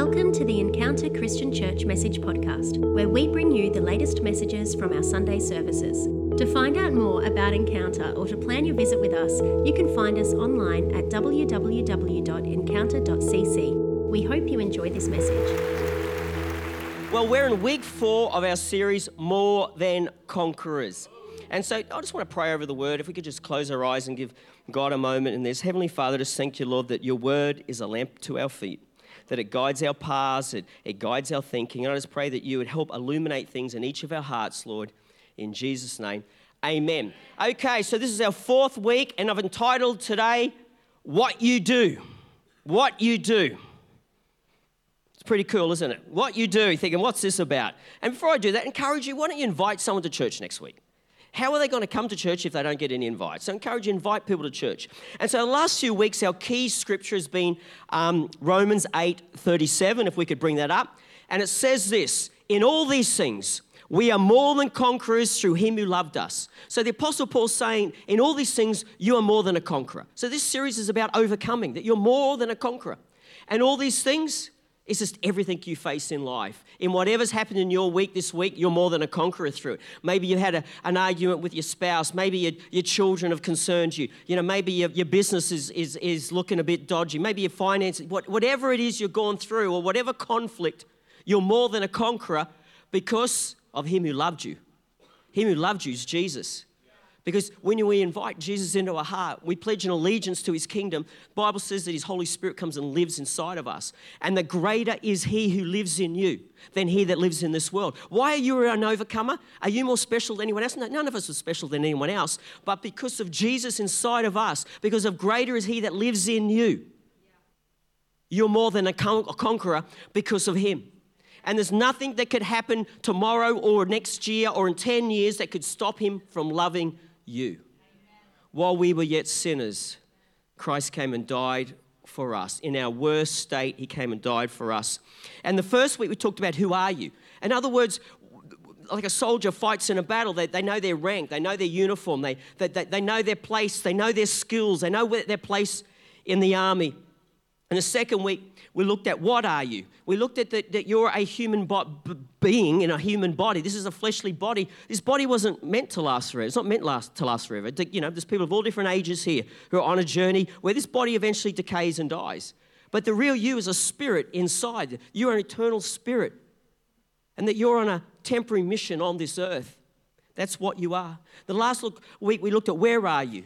Welcome to the Encounter Christian Church Message Podcast, where we bring you the latest messages from our Sunday services. To find out more about Encounter or to plan your visit with us, you can find us online at www.encounter.cc. We hope you enjoy this message. Well, we're in week four of our series, More Than Conquerors. And so I just want to pray over the word. If we could just close our eyes and give God a moment in this. Heavenly Father, just thank you, Lord, that your word is a lamp to our feet that it guides our paths, it, it guides our thinking. And I just pray that you would help illuminate things in each of our hearts, Lord, in Jesus' name. Amen. Okay, so this is our fourth week, and I've entitled today, What You Do. What You Do. It's pretty cool, isn't it? What you do, thinking, what's this about? And before I do that, encourage you, why don't you invite someone to church next week? How are they going to come to church if they don't get any invites? So encourage you, invite people to church. And so the last few weeks, our key scripture has been um, Romans 8 37, if we could bring that up. And it says this In all these things, we are more than conquerors through him who loved us. So the Apostle Paul's saying, in all these things, you are more than a conqueror. So this series is about overcoming, that you're more than a conqueror. And all these things, it's just everything you face in life. In whatever's happened in your week this week, you're more than a conqueror through it. Maybe you had a, an argument with your spouse. Maybe your, your children have concerned you. You know, maybe your, your business is, is, is looking a bit dodgy. Maybe your finances, what, whatever it is you're going through or whatever conflict, you're more than a conqueror because of Him who loved you. Him who loved you is Jesus. Because when we invite Jesus into our heart, we pledge an allegiance to his kingdom. The Bible says that his Holy Spirit comes and lives inside of us. And the greater is he who lives in you than he that lives in this world. Why are you an overcomer? Are you more special than anyone else? No, none of us are special than anyone else. But because of Jesus inside of us, because of greater is he that lives in you, you're more than a, con- a conqueror because of him. And there's nothing that could happen tomorrow or next year or in 10 years that could stop him from loving you. While we were yet sinners, Christ came and died for us. In our worst state, He came and died for us. And the first week we talked about who are you? In other words, like a soldier fights in a battle, they, they know their rank, they know their uniform, they, they, they know their place, they know their skills, they know their place in the army. And the second week, we looked at what are you? We looked at that, that you're a human bo- being in a human body. This is a fleshly body. This body wasn't meant to last forever. It's not meant last, to last forever. You know, there's people of all different ages here who are on a journey where this body eventually decays and dies. But the real you is a spirit inside. You're an eternal spirit. And that you're on a temporary mission on this earth. That's what you are. The last look, week we looked at where are you?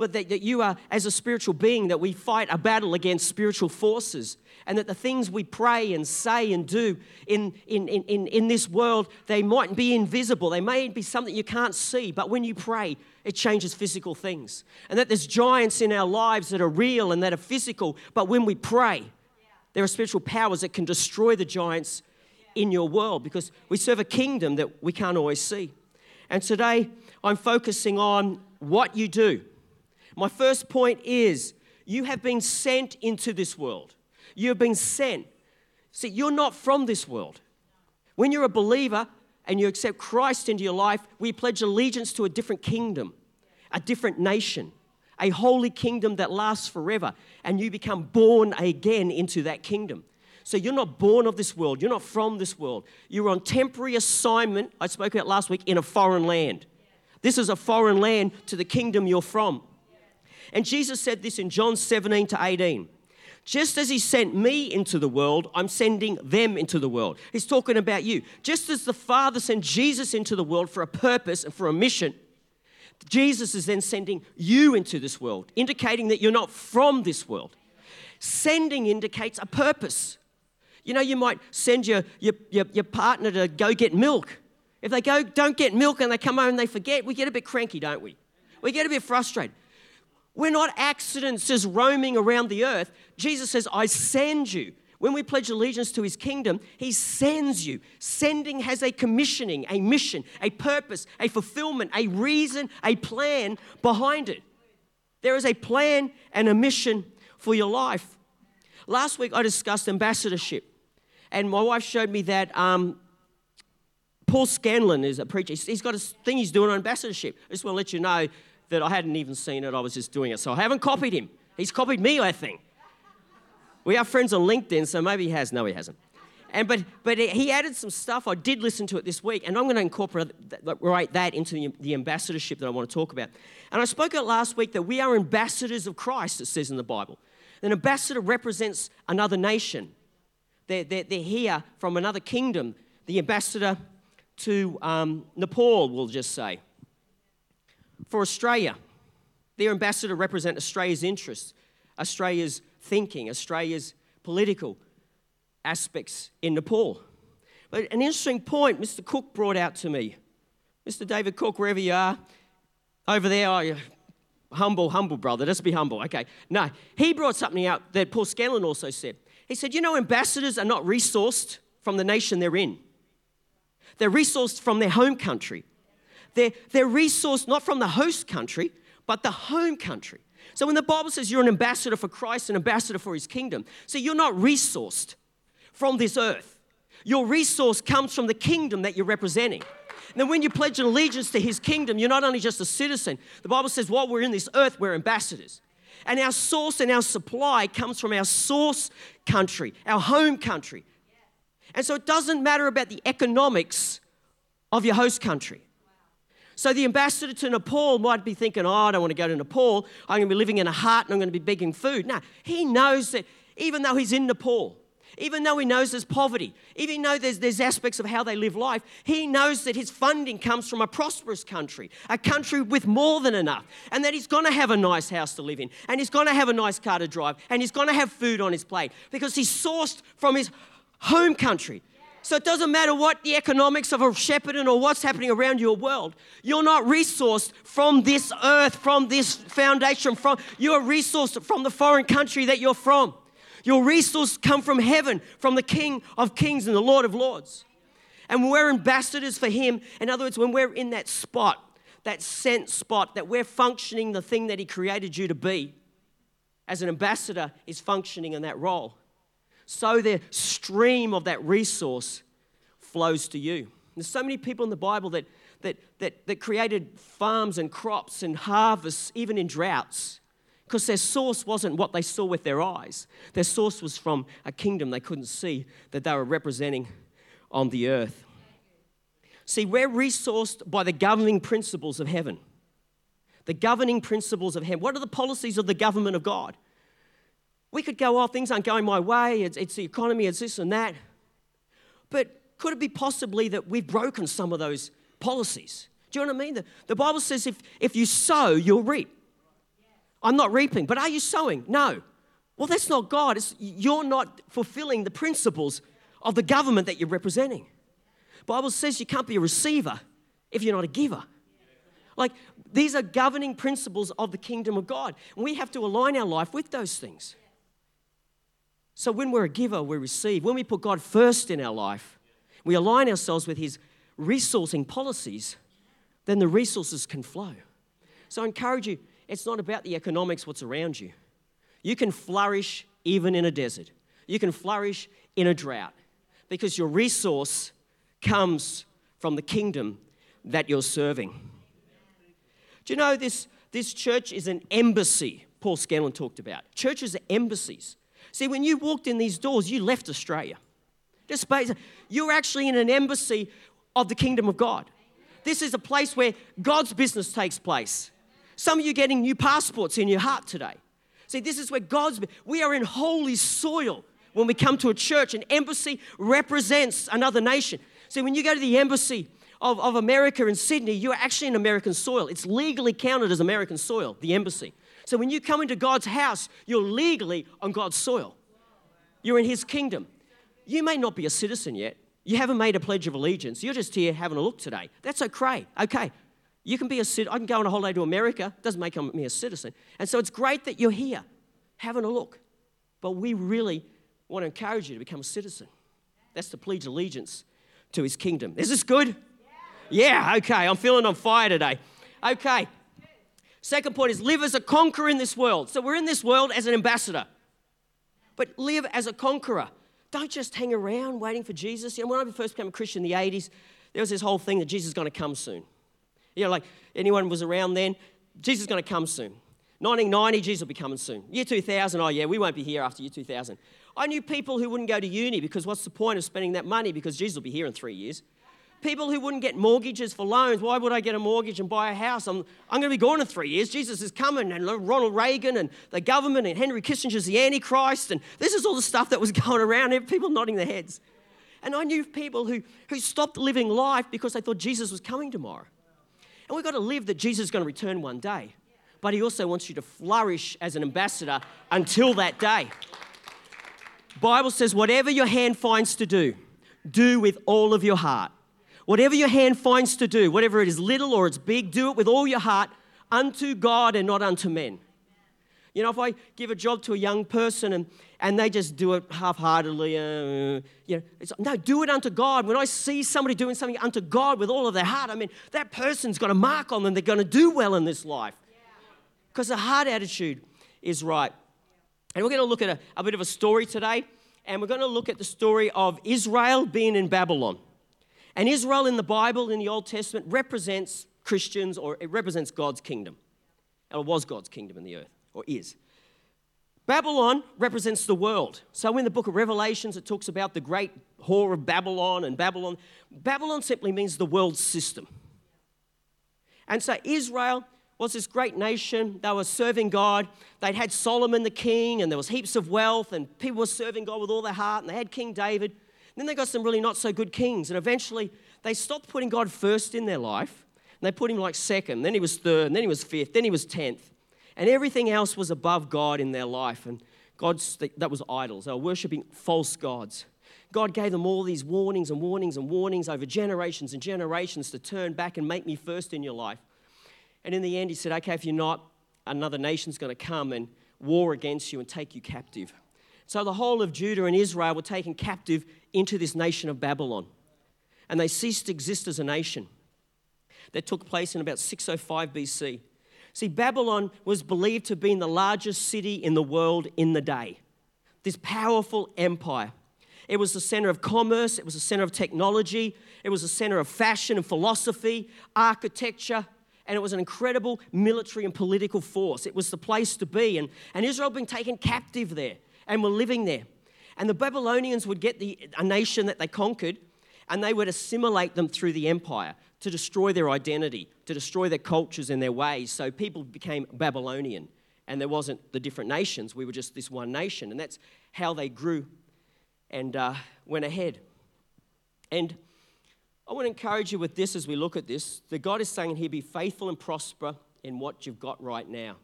But that, that you are, as a spiritual being, that we fight a battle against spiritual forces, and that the things we pray and say and do in, in, in, in this world, they might be invisible. They may be something you can't see, but when you pray, it changes physical things. And that there's giants in our lives that are real and that are physical, but when we pray, there are spiritual powers that can destroy the giants in your world because we serve a kingdom that we can't always see. And today, I'm focusing on what you do my first point is you have been sent into this world. You have been sent. See, you're not from this world. When you're a believer and you accept Christ into your life, we pledge allegiance to a different kingdom, a different nation, a holy kingdom that lasts forever, and you become born again into that kingdom. So you're not born of this world, you're not from this world. You're on temporary assignment, I spoke about last week, in a foreign land. This is a foreign land to the kingdom you're from. And Jesus said this in John 17 to 18. Just as he sent me into the world, I'm sending them into the world. He's talking about you. Just as the Father sent Jesus into the world for a purpose and for a mission, Jesus is then sending you into this world, indicating that you're not from this world. Sending indicates a purpose. You know, you might send your, your, your, your partner to go get milk. If they go, don't get milk and they come home and they forget, we get a bit cranky, don't we? We get a bit frustrated. We're not accidents just roaming around the earth. Jesus says, I send you. When we pledge allegiance to his kingdom, he sends you. Sending has a commissioning, a mission, a purpose, a fulfillment, a reason, a plan behind it. There is a plan and a mission for your life. Last week I discussed ambassadorship, and my wife showed me that um, Paul Scanlon is a preacher. He's got a thing he's doing on ambassadorship. I just want to let you know that I hadn't even seen it, I was just doing it. So I haven't copied him. He's copied me, I think. We are friends on LinkedIn, so maybe he has. No, he hasn't. And but but he added some stuff. I did listen to it this week, and I'm going to incorporate write that into the, ambassadorship that I want to talk about. And I spoke out last week that we are ambassadors of Christ. It says in the Bible. An ambassador represents another nation. They're, they're, they're here from another kingdom. The ambassador to um, Nepal, we'll just say. For Australia, their ambassador represent Australia's interests, Australia's thinking, Australia's political aspects in Nepal. But an interesting point Mr. Cook brought out to me. Mr. David Cook, wherever you are, over there, oh, humble, humble brother, let's be humble. Okay. No, he brought something out that Paul Scanlon also said. He said, You know, ambassadors are not resourced from the nation they're in, they're resourced from their home country. They're, they're resourced not from the host country, but the home country. So when the Bible says you're an ambassador for Christ, an ambassador for his kingdom, so you're not resourced from this earth. Your resource comes from the kingdom that you're representing. Now, when you pledge an allegiance to his kingdom, you're not only just a citizen. The Bible says while we're in this earth, we're ambassadors. And our source and our supply comes from our source country, our home country. And so it doesn't matter about the economics of your host country. So the ambassador to Nepal might be thinking, oh, I don't want to go to Nepal. I'm going to be living in a hut and I'm going to be begging food. No, he knows that even though he's in Nepal, even though he knows there's poverty, even though there's, there's aspects of how they live life, he knows that his funding comes from a prosperous country, a country with more than enough, and that he's going to have a nice house to live in, and he's going to have a nice car to drive, and he's going to have food on his plate because he's sourced from his home country. So it doesn't matter what the economics of a Shepparton or what's happening around your world. You're not resourced from this earth, from this foundation. From you're resourced from the foreign country that you're from. Your resources come from heaven, from the King of Kings and the Lord of Lords. And we're ambassadors for Him. In other words, when we're in that spot, that sent spot, that we're functioning the thing that He created you to be, as an ambassador is functioning in that role. So the stream of that resource flows to you. There's so many people in the Bible that, that, that, that created farms and crops and harvests, even in droughts because their source wasn't what they saw with their eyes. Their source was from a kingdom they couldn't see that they were representing on the earth. See, we're resourced by the governing principles of heaven. The governing principles of heaven. What are the policies of the government of God? We could go, oh, things aren't going my way, it's, it's the economy, it's this and that. But could it be possibly that we've broken some of those policies? Do you know what I mean? The, the Bible says if, if you sow, you'll reap. I'm not reaping, but are you sowing? No. Well, that's not God. It's, you're not fulfilling the principles of the government that you're representing. Bible says you can't be a receiver if you're not a giver. Like these are governing principles of the kingdom of God. And we have to align our life with those things. So when we're a giver, we receive. When we put God first in our life, we align ourselves with his resourcing policies, then the resources can flow. So I encourage you it's not about the economics, what's around you. You can flourish even in a desert, you can flourish in a drought because your resource comes from the kingdom that you're serving. Do you know this, this church is an embassy, Paul Scanlon talked about. Churches are embassies. See, when you walked in these doors, you left Australia. Just you're actually in an embassy of the kingdom of God. This is a place where God's business takes place. Some of you getting new passports in your heart today. See, this is where God's, we are in holy soil when we come to a church. An embassy represents another nation. See, when you go to the embassy of, of America in Sydney, you're actually in American soil. It's legally counted as American soil, the embassy. So when you come into God's house, you're legally on God's soil. You're in His kingdom. You may not be a citizen yet. You haven't made a pledge of allegiance. You're just here having a look today. That's okay. Okay. You can be a citizen. I can go on a holiday to America. Doesn't make me a citizen. And so it's great that you're here, having a look. But we really want to encourage you to become a citizen. That's to pledge allegiance to His kingdom. Is this good? Yeah. yeah. Okay. I'm feeling on fire today. Okay. Second point is live as a conqueror in this world. So we're in this world as an ambassador, but live as a conqueror. Don't just hang around waiting for Jesus. You know, when I first became a Christian in the 80s, there was this whole thing that Jesus is going to come soon. You know, like anyone was around then, Jesus is going to come soon. 1990, Jesus will be coming soon. Year 2000, oh yeah, we won't be here after year 2000. I knew people who wouldn't go to uni because what's the point of spending that money because Jesus will be here in three years. People who wouldn't get mortgages for loans. Why would I get a mortgage and buy a house? I'm, I'm going to be gone in three years. Jesus is coming, and Ronald Reagan and the government and Henry Kissinger's the Antichrist. And this is all the stuff that was going around, people nodding their heads. And I knew people who, who stopped living life because they thought Jesus was coming tomorrow. And we've got to live that Jesus is going to return one day. But he also wants you to flourish as an ambassador until that day. Bible says, whatever your hand finds to do, do with all of your heart. Whatever your hand finds to do, whatever it is little or it's big, do it with all your heart unto God and not unto men. You know, if I give a job to a young person and, and they just do it half heartedly, uh, you know, it's, no, do it unto God. When I see somebody doing something unto God with all of their heart, I mean, that person's got a mark on them. They're going to do well in this life. Because the heart attitude is right. And we're going to look at a, a bit of a story today. And we're going to look at the story of Israel being in Babylon. And Israel in the Bible, in the Old Testament, represents Christians or it represents God's kingdom. Or was God's kingdom in the earth, or is. Babylon represents the world. So in the book of Revelations, it talks about the great whore of Babylon and Babylon. Babylon simply means the world system. And so Israel was this great nation. They were serving God. They'd had Solomon the king, and there was heaps of wealth, and people were serving God with all their heart, and they had King David. Then they got some really not so good kings, and eventually they stopped putting God first in their life. And they put him like second, then he was third, and then he was fifth, then he was tenth. And everything else was above God in their life. And God's, that was idols. They were worshipping false gods. God gave them all these warnings and warnings and warnings over generations and generations to turn back and make me first in your life. And in the end, he said, Okay, if you're not, another nation's going to come and war against you and take you captive. So the whole of Judah and Israel were taken captive into this nation of Babylon. And they ceased to exist as a nation. That took place in about 605 BC. See, Babylon was believed to have been the largest city in the world in the day. This powerful empire. It was the center of commerce, it was the center of technology, it was the center of fashion and philosophy, architecture, and it was an incredible military and political force. It was the place to be. And, and Israel had been taken captive there and were living there. And the Babylonians would get the, a nation that they conquered and they would assimilate them through the empire to destroy their identity, to destroy their cultures and their ways. So people became Babylonian. And there wasn't the different nations, we were just this one nation. And that's how they grew and uh, went ahead. And I want to encourage you with this as we look at this that God is saying here, be faithful and prosper in what you've got right now.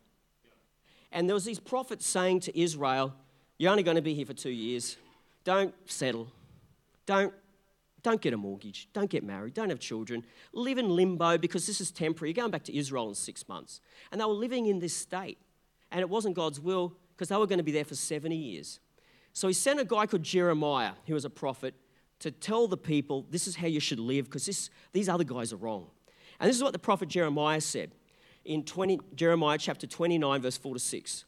And there was these prophets saying to Israel, You're only going to be here for two years. Don't settle. Don't, don't get a mortgage. Don't get married. Don't have children. Live in limbo because this is temporary. You're going back to Israel in six months. And they were living in this state. And it wasn't God's will because they were going to be there for 70 years. So he sent a guy called Jeremiah, who was a prophet, to tell the people this is how you should live because these other guys are wrong. And this is what the prophet Jeremiah said in 20, Jeremiah chapter 29, verse 4 to 6.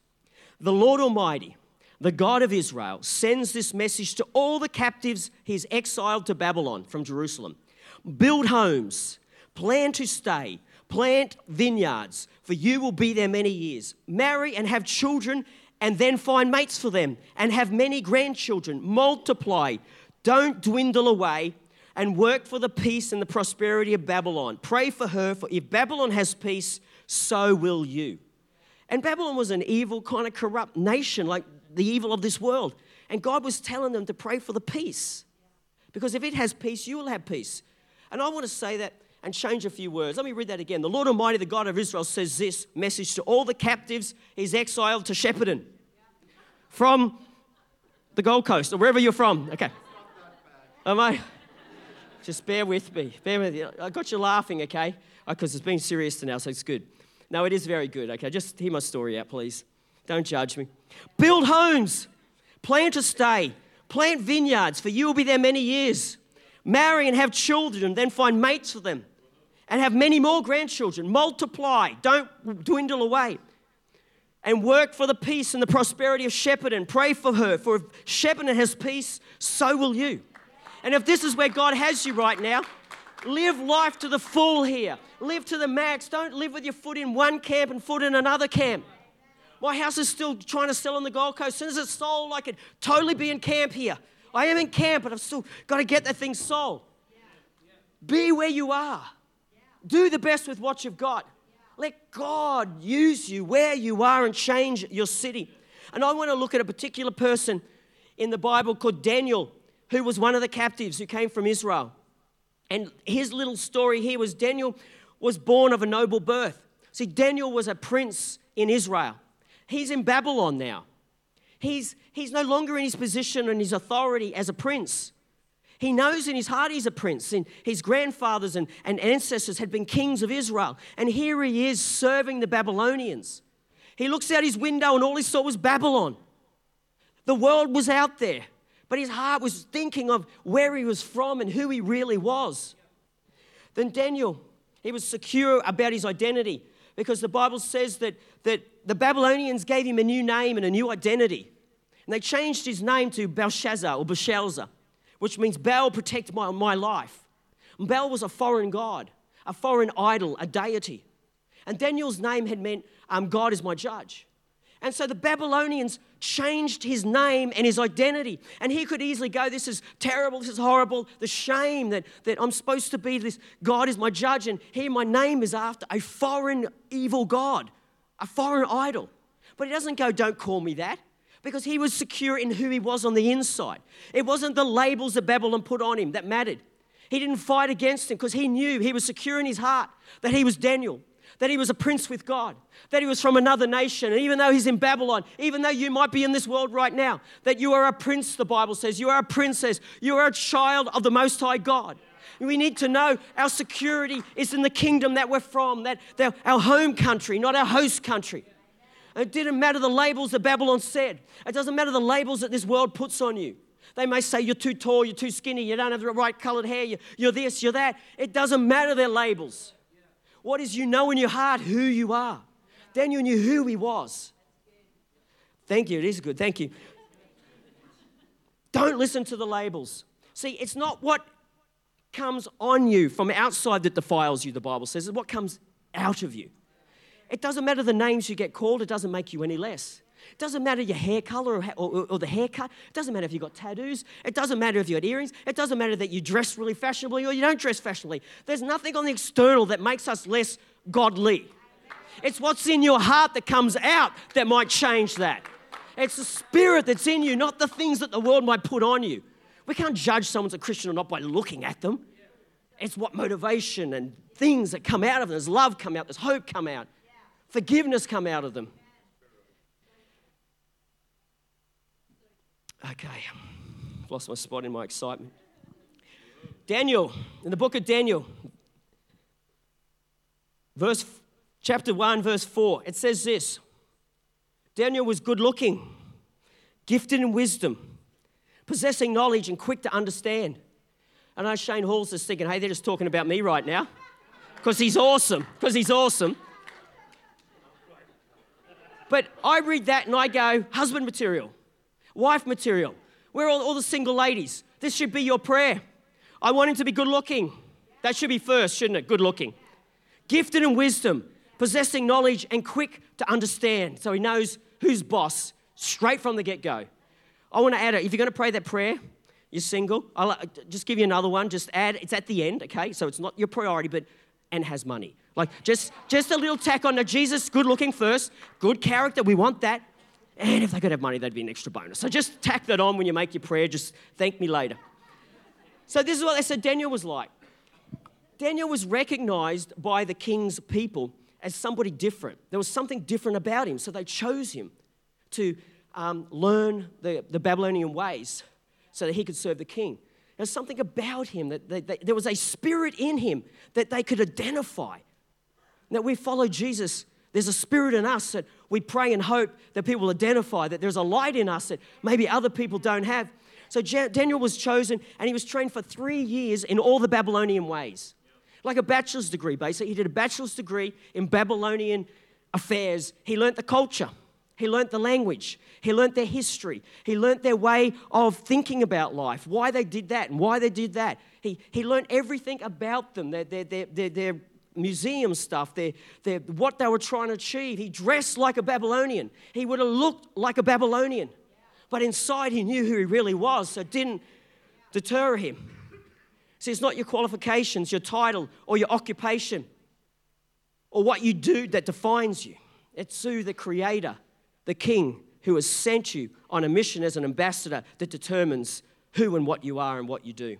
The Lord Almighty, the God of Israel, sends this message to all the captives he's exiled to Babylon from Jerusalem Build homes, plan to stay, plant vineyards, for you will be there many years. Marry and have children, and then find mates for them, and have many grandchildren. Multiply don't dwindle away and work for the peace and the prosperity of Babylon. Pray for her, for if Babylon has peace, so will you. And Babylon was an evil, kind of corrupt nation, like the evil of this world. And God was telling them to pray for the peace. Because if it has peace, you will have peace. And I want to say that and change a few words. Let me read that again. The Lord Almighty, the God of Israel, says this message to all the captives he's exiled to Shepparton from the Gold Coast or wherever you're from. Okay. Am I? Just bear with me. Bear with me. I got you laughing, okay? Because uh, it's been serious to now, so it's good. No, it is very good, okay? Just hear my story out, please. Don't judge me. Build homes, plan to stay, plant vineyards, for you will be there many years. Marry and have children, then find mates for them, and have many more grandchildren. Multiply, don't dwindle away. And work for the peace and the prosperity of Shepparton. Pray for her, for if Shepparton has peace, so will you. And if this is where God has you right now, live life to the full here. Live to the max. Don't live with your foot in one camp and foot in another camp. My house is still trying to sell on the Gold Coast. As soon as it's sold, I could totally be in camp here. I am in camp, but I've still got to get that thing sold. Be where you are. Do the best with what you've got. Let God use you where you are and change your city. And I want to look at a particular person in the Bible called Daniel, who was one of the captives who came from Israel. And his little story here was Daniel was born of a noble birth. See, Daniel was a prince in Israel. He's in Babylon now. He's, he's no longer in his position and his authority as a prince. He knows in his heart he's a prince, and his grandfathers and, and ancestors had been kings of Israel. And here he is serving the Babylonians. He looks out his window, and all he saw was Babylon. The world was out there, but his heart was thinking of where he was from and who he really was. Then Daniel, he was secure about his identity because the Bible says that, that the Babylonians gave him a new name and a new identity. And they changed his name to Belshazzar or Belshazzar which means Baal protect my, my life. Baal was a foreign god, a foreign idol, a deity. And Daniel's name had meant um, God is my judge. And so the Babylonians changed his name and his identity. And he could easily go, This is terrible, this is horrible, the shame that, that I'm supposed to be this God is my judge. And here my name is after a foreign evil God, a foreign idol. But he doesn't go, Don't call me that because he was secure in who he was on the inside. It wasn't the labels that Babylon put on him that mattered. He didn't fight against him because he knew he was secure in his heart that he was Daniel, that he was a prince with God, that he was from another nation. And even though he's in Babylon, even though you might be in this world right now, that you are a prince, the Bible says, you are a princess, you are a child of the Most High God. We need to know our security is in the kingdom that we're from, that, our home country, not our host country. It didn't matter the labels that Babylon said. It doesn't matter the labels that this world puts on you. They may say you're too tall, you're too skinny, you don't have the right colored hair, you're this, you're that. It doesn't matter their labels. What is you know in your heart who you are? Daniel knew who he was. Thank you, it is good, thank you. Don't listen to the labels. See, it's not what comes on you from outside that defiles you, the Bible says, it's what comes out of you. It doesn't matter the names you get called, it doesn't make you any less. It doesn't matter your hair color or, or, or, the haircut. It doesn't matter if you've got tattoos. It doesn't matter if you had earrings. It doesn't matter that you dress really fashionably or you don't dress fashionably. There's nothing on the external that makes us less godly. It's what's in your heart that comes out that might change that. It's the spirit that's in you, not the things that the world might put on you. We can't judge someone's a Christian or not by looking at them. It's what motivation and things that come out of them. There's love come out, there's hope come out forgiveness come out of them. Okay, I've lost my spot in my excitement. Daniel, in the book of Daniel, verse chapter 1, verse 4, it says this Daniel was good looking, gifted in wisdom, possessing knowledge, and quick to understand. I know Shane Hall's just thinking, hey, they're just talking about me right now. Because he's awesome. Because he's awesome. But I read that and I go, husband material, wife material. We're all, all the single ladies. This should be your prayer. I want him to be good looking. That should be first, shouldn't it? Good looking. Gifted in wisdom, possessing knowledge, and quick to understand. So he knows who's boss straight from the get go. I want to add it. If you're going to pray that prayer, you're single, I'll just give you another one. Just add, it's at the end, okay? So it's not your priority, but and has money. Like just, just a little tack on. Now, Jesus, good looking first, good character, we want that. And if they could have money, that'd be an extra bonus. So just tack that on when you make your prayer. Just thank me later. So this is what they said Daniel was like. Daniel was recognized by the king's people as somebody different. There was something different about him. So they chose him to um, learn the, the Babylonian ways so that he could serve the king. There's something about him that, that, that there was a spirit in him that they could identify. That we follow Jesus, there's a spirit in us that we pray and hope that people identify, that there's a light in us that maybe other people don't have. So Daniel was chosen and he was trained for three years in all the Babylonian ways. Like a bachelor's degree, basically. He did a bachelor's degree in Babylonian affairs. He learnt the culture. He learnt the language. He learnt their history. He learnt their way of thinking about life, why they did that and why they did that. He, he learnt everything about them, their, their, their, their, their museum stuff, their, their, what they were trying to achieve. He dressed like a Babylonian. He would have looked like a Babylonian. But inside, he knew who he really was, so it didn't deter him. See, it's not your qualifications, your title, or your occupation, or what you do that defines you. It's who the Creator, the King, who has sent you on a mission as an ambassador that determines who and what you are and what you do.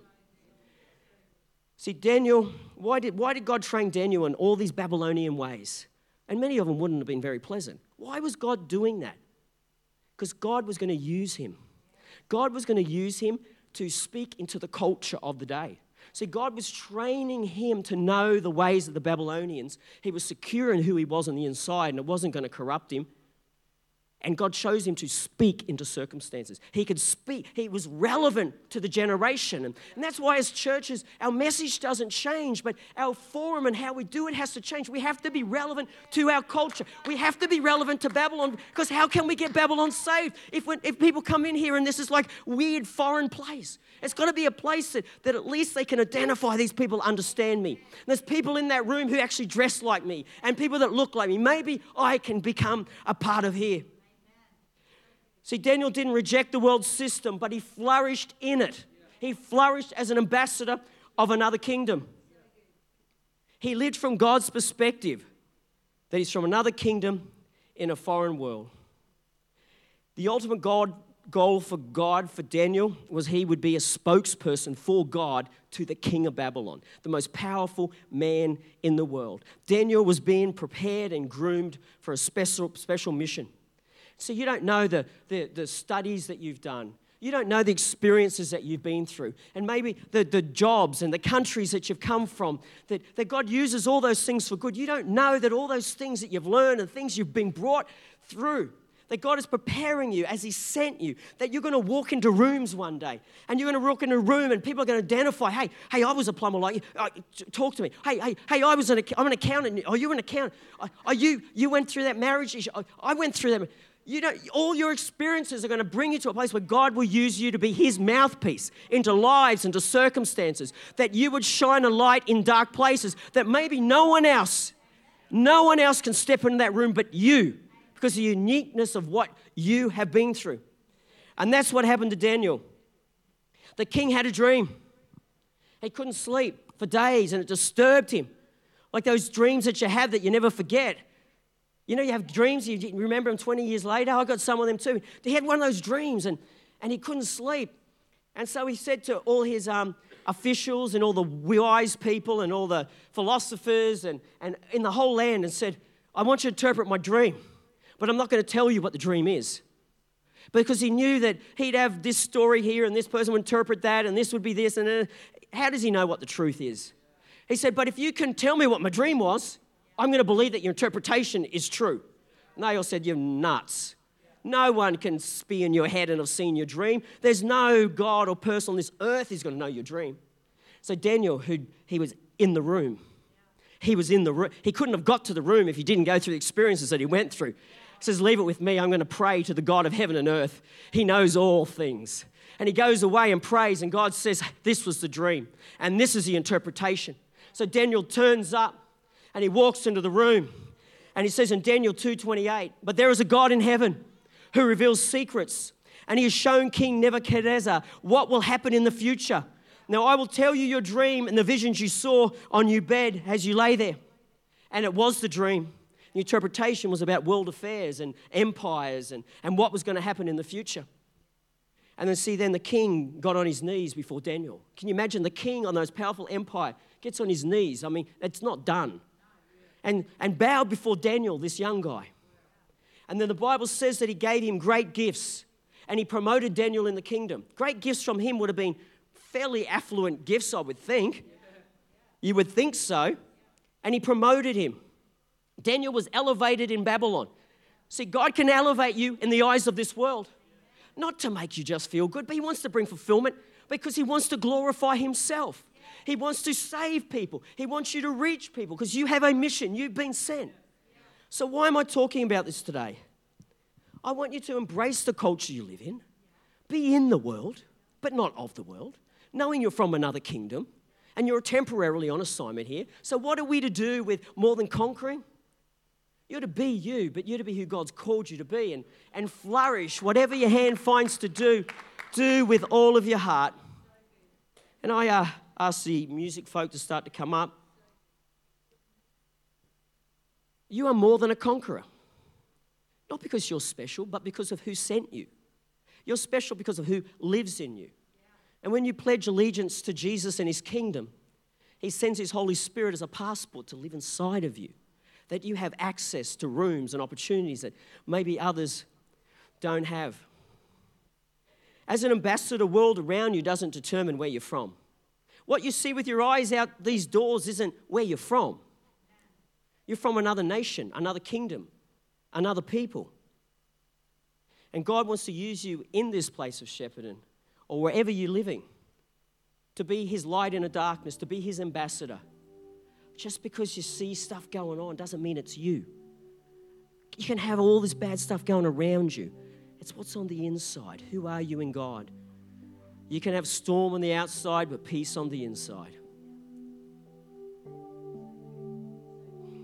See, Daniel, why did, why did God train Daniel in all these Babylonian ways? And many of them wouldn't have been very pleasant. Why was God doing that? Because God was going to use him. God was going to use him to speak into the culture of the day. See, God was training him to know the ways of the Babylonians. He was secure in who he was on the inside, and it wasn't going to corrupt him. And God chose him to speak into circumstances. He could speak, he was relevant to the generation. And, and, that's why, as churches, our message doesn't change, but our forum and how we do it has to change. We have to be relevant to our culture. We have to be relevant to Babylon because how can we get Babylon saved if, if people come in here and this is like weird foreign place? It's got to be a place that, that at least they can identify these people understand me. And there's people in that room who actually dress like me and people that look like me. Maybe I can become a part of here. See, Daniel didn't reject the world system, but he flourished in it. He flourished as an ambassador of another kingdom. He lived from God's perspective, that he's from another kingdom in a foreign world. The ultimate God, goal for God, for Daniel, was he would be a spokesperson for God to the king of Babylon, the most powerful man in the world. Daniel was being prepared and groomed for a special, special mission. So you don't know the, the, the studies that you've done. You don't know the experiences that you've been through, and maybe the, the jobs and the countries that you've come from, that, that God uses all those things for good. You don't know that all those things that you've learned and things you've been brought through, that God is preparing you as He sent you, that you're going to walk into rooms one day and you're going to walk into a room and people are going to identify, hey, hey, I was a plumber like you. Uh, talk to me. Hey, hey, hey, I was an, I'm an accountant. Are you an accountant? Are you, you went through that marriage issue? I went through that you know, all your experiences are going to bring you to a place where God will use you to be His mouthpiece into lives, into circumstances, that you would shine a light in dark places that maybe no one else, no one else can step into that room but you because the uniqueness of what you have been through. And that's what happened to Daniel. The king had a dream. He couldn't sleep for days and it disturbed him. Like those dreams that you have that you never forget. You know, you have dreams, you remember them 20 years later. I got some of them too. He had one of those dreams and, and he couldn't sleep. And so he said to all his um, officials and all the wise people and all the philosophers and, and in the whole land and said, I want you to interpret my dream, but I'm not going to tell you what the dream is. Because he knew that he'd have this story here and this person would interpret that and this would be this. And uh, how does he know what the truth is? He said, But if you can tell me what my dream was, I'm going to believe that your interpretation is true. Nail said, You're nuts. No one can be in your head and have seen your dream. There's no God or person on this earth who's going to know your dream. So Daniel, who he was in the room, he was in the room. He couldn't have got to the room if he didn't go through the experiences that he went through. He says, Leave it with me. I'm going to pray to the God of heaven and earth. He knows all things. And he goes away and prays, and God says, This was the dream, and this is the interpretation. So Daniel turns up and he walks into the room and he says in Daniel 2:28, "But there is a God in heaven who reveals secrets, and he has shown King Nebuchadnezzar what will happen in the future. Now I will tell you your dream and the visions you saw on your bed as you lay there." And it was the dream. The interpretation was about world affairs and empires and, and what was going to happen in the future. And then see, then the king got on his knees before Daniel. Can you imagine the king on those powerful empire gets on his knees? I mean, it's not done and, and bowed before Daniel, this young guy. And then the Bible says that he gave him great gifts and he promoted Daniel in the kingdom. Great gifts from him would have been fairly affluent gifts, I would think. You would think so. And he promoted him. Daniel was elevated in Babylon. See, God can elevate you in the eyes of this world, not to make you just feel good, but He wants to bring fulfillment because He wants to glorify Himself. He wants to save people. He wants you to reach people because you have a mission. You've been sent. So, why am I talking about this today? I want you to embrace the culture you live in, be in the world, but not of the world, knowing you're from another kingdom, And you're temporarily on assignment here. So, what are we to do with more than conquering? You're to be you, but you're to be who God's called you to be and, and flourish. Whatever your hand finds to do, do with all of your heart. And I uh, ask the music folk to start to come up. You are more than a conqueror. Not because you're special, but because of who sent you. You're special because of who lives in you. And when you pledge allegiance to Jesus and his kingdom, he sends his Holy Spirit as a passport to live inside of you. That you have access to rooms and opportunities that maybe others don't have. As an ambassador, the world around you doesn't determine where you're from. What you see with your eyes out these doors isn't where you're from. You're from another nation, another kingdom, another people. And God wants to use you in this place of Shepparton or wherever you're living to be His light in a darkness, to be His ambassador. Just because you see stuff going on doesn't mean it's you. You can have all this bad stuff going around you. It's what's on the inside. Who are you in God? You can have storm on the outside, but peace on the inside.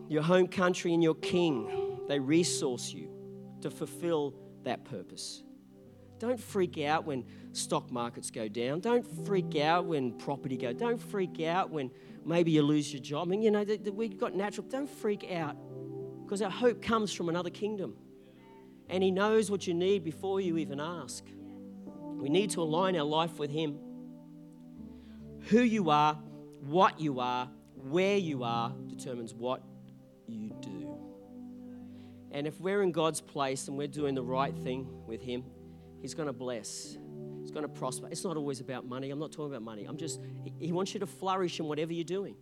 Your home country and your king, they resource you to fulfill that purpose. Don't freak out when stock markets go down. Don't freak out when property go. Don't freak out when maybe you lose your job. I mean, you know, we've got natural. Don't freak out because our hope comes from another kingdom. And He knows what you need before you even ask. We need to align our life with Him. Who you are, what you are, where you are determines what you do. And if we're in God's place and we're doing the right thing with Him, He's going to bless. He's going to prosper. It's not always about money. I'm not talking about money. I'm just, He wants you to flourish in whatever you're doing.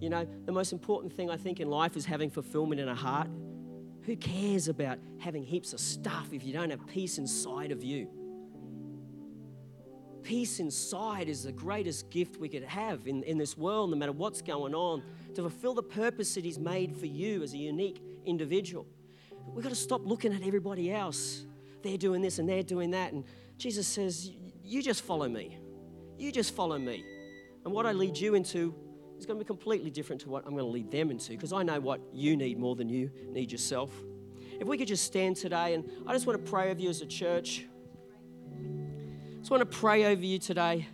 You know, the most important thing I think in life is having fulfillment in a heart. Who cares about having heaps of stuff if you don't have peace inside of you? Peace inside is the greatest gift we could have in, in this world, no matter what's going on, to fulfill the purpose that He's made for you as a unique individual. We've got to stop looking at everybody else. They're doing this and they're doing that. And Jesus says, You just follow me. You just follow me. And what I lead you into is going to be completely different to what I'm going to lead them into because I know what you need more than you need yourself. If we could just stand today, and I just want to pray over you as a church. I just want to pray over you today.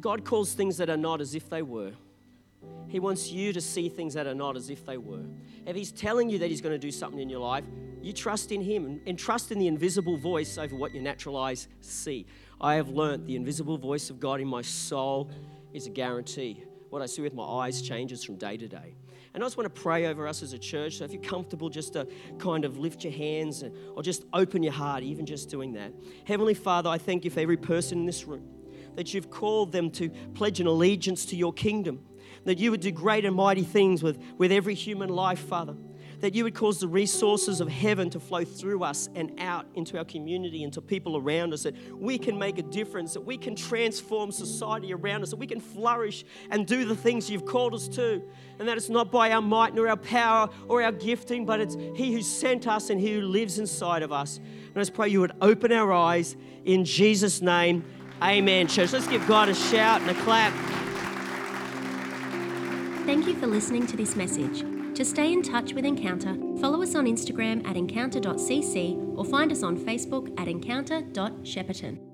God calls things that are not as if they were. He wants you to see things that are not as if they were. If He's telling you that He's going to do something in your life, you trust in Him and trust in the invisible voice over what your natural eyes see. I have learnt the invisible voice of God in my soul is a guarantee. What I see with my eyes changes from day to day. And I just want to pray over us as a church. So if you're comfortable, just to kind of lift your hands or just open your heart, even just doing that. Heavenly Father, I thank you for every person in this room that you've called them to pledge an allegiance to your kingdom, that you would do great and mighty things with, with every human life, Father that you would cause the resources of heaven to flow through us and out into our community, into people around us, that we can make a difference, that we can transform society around us, that we can flourish and do the things you've called us to. And that it's not by our might nor our power or our gifting, but it's He who sent us and He who lives inside of us. And I pray you would open our eyes in Jesus' name. Amen, church. Let's give God a shout and a clap. Thank you for listening to this message. To stay in touch with Encounter, follow us on Instagram at encounter.cc or find us on Facebook at encounter.shepparton.